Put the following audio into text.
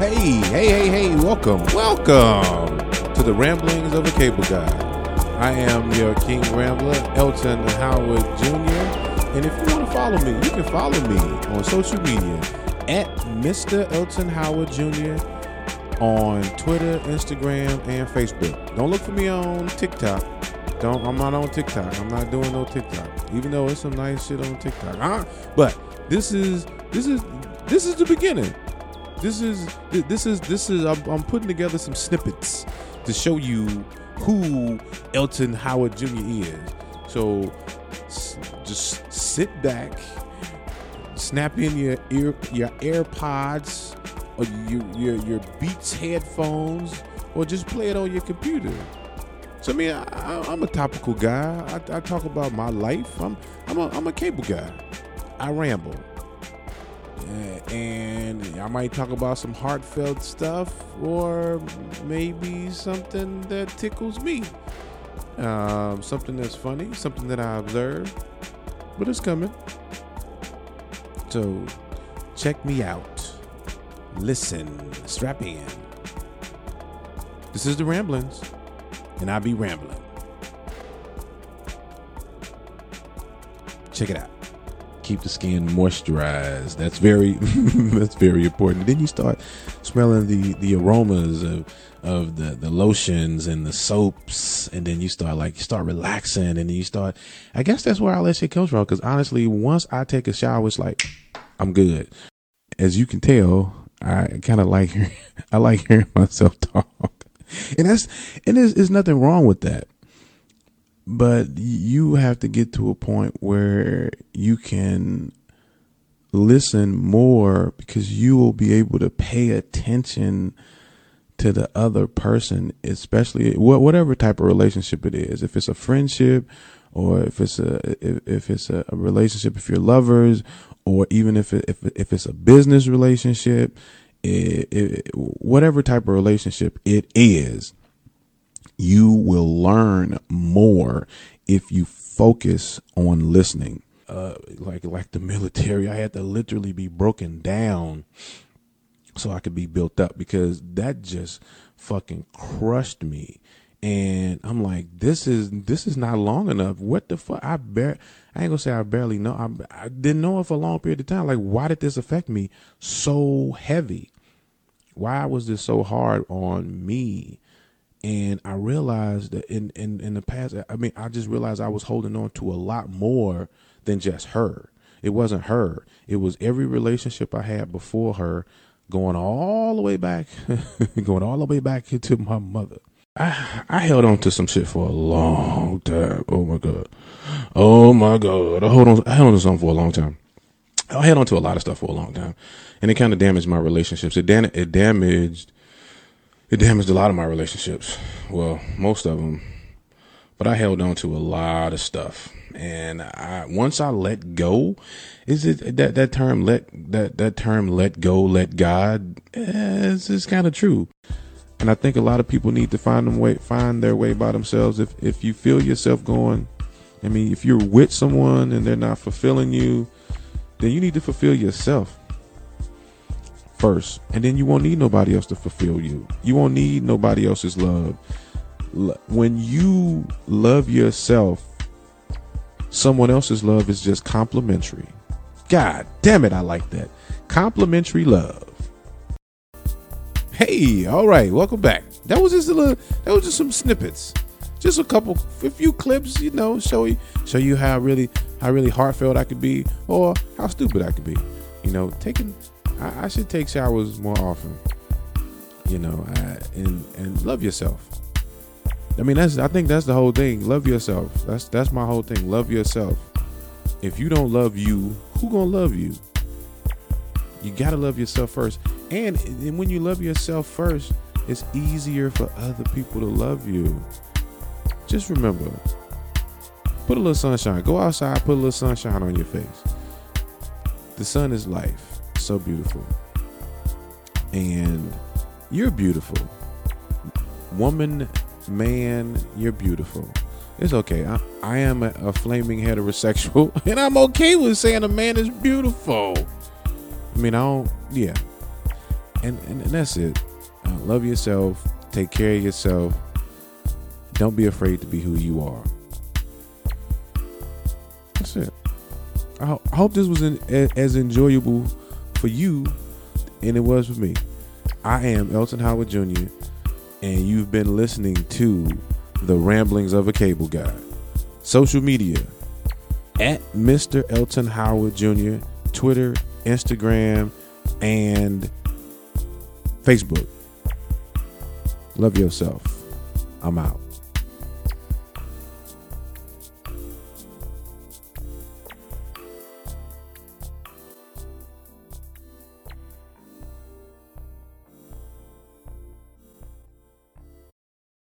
Hey, hey, hey, hey, welcome, welcome to the Ramblings of a Cable Guy. I am your King Rambler, Elton Howard Jr. And if you want to follow me, you can follow me on social media at Mr. Elton Howard Jr. on Twitter, Instagram, and Facebook. Don't look for me on TikTok. Don't I'm not on TikTok. I'm not doing no TikTok. Even though it's some nice shit on TikTok. Huh? But this is this is this is the beginning. This is this is this is I'm, I'm putting together some snippets to show you who Elton Howard Jr. is. So just sit back, snap in your ear your AirPods or your your, your Beats headphones, or just play it on your computer. So I mean, I, I'm a topical guy. I, I talk about my life. I'm I'm a I'm a cable guy. I ramble. And I might talk about some heartfelt stuff or maybe something that tickles me. Um, something that's funny, something that I observed, but it's coming. So check me out. Listen, strap in. This is the Ramblings, and I be rambling. Check it out keep the skin moisturized. That's very that's very important. Then you start smelling the the aromas of of the the lotions and the soaps, and then you start like you start relaxing, and then you start. I guess that's where all that shit comes from. Because honestly, once I take a shower, it's like I'm good. As you can tell, I kind of like I like hearing myself talk, and that's and there's, there's nothing wrong with that but you have to get to a point where you can listen more because you will be able to pay attention to the other person, especially whatever type of relationship it is. If it's a friendship, or if it's a if, if it's a relationship, if you're lovers, or even if it, if if it's a business relationship, it, it, whatever type of relationship it is, you will learn more if you focus on listening. Uh, like like the military, I had to literally be broken down so I could be built up because that just fucking crushed me. And I'm like, this is this is not long enough. What the fuck? I bar- I ain't gonna say I barely know. I, I didn't know it for a long period of time. Like, why did this affect me so heavy? Why was this so hard on me? And I realized that in, in in the past, I mean, I just realized I was holding on to a lot more than just her. It wasn't her. It was every relationship I had before her, going all the way back, going all the way back into my mother. I I held on to some shit for a long time. Oh my god, oh my god. I hold on. I held on to something for a long time. I held on to a lot of stuff for a long time, and it kind of damaged my relationships. It dan- it damaged it damaged a lot of my relationships. Well, most of them. But I held on to a lot of stuff. And I, once I let go, is it that, that term, let, that, that term, let go, let God, eh, it's, it's kind of true. And I think a lot of people need to find them way, find their way by themselves. If, if you feel yourself going, I mean, if you're with someone and they're not fulfilling you, then you need to fulfill yourself first, and then you won't need nobody else to fulfill you. You won't need nobody else's love. When you love yourself, someone else's love is just complimentary. God damn it, I like that. Complimentary love. Hey, all right, welcome back. That was just a little. That was just some snippets, just a couple, a few clips. You know, show you, show you how really, how really heartfelt I could be, or how stupid I could be. You know, taking I, I should take showers more often. You know, I, and and love yourself. I mean, that's I think that's the whole thing. Love yourself. That's that's my whole thing. Love yourself. If you don't love you, who gonna love you? You gotta love yourself first. And, and when you love yourself first, it's easier for other people to love you. Just remember, put a little sunshine. Go outside, put a little sunshine on your face. The sun is life so beautiful. And you're beautiful. Woman, man, you're beautiful. It's okay. I, I am a, a, flaming heterosexual, and I'm okay with saying a man is beautiful. I mean, I don't, yeah. and, and, and that's it. Uh, love yourself. Take care of yourself. Don't be afraid to be who you are. That's it. I, ho- I hope this was in, a, as enjoyable for you and it was for me. I am Elton Howard Jr., and you've been listening to the ramblings of a cable guy. Social media at Mr. Elton Howard Jr., Twitter, Instagram, and Facebook. Love yourself. I'm out.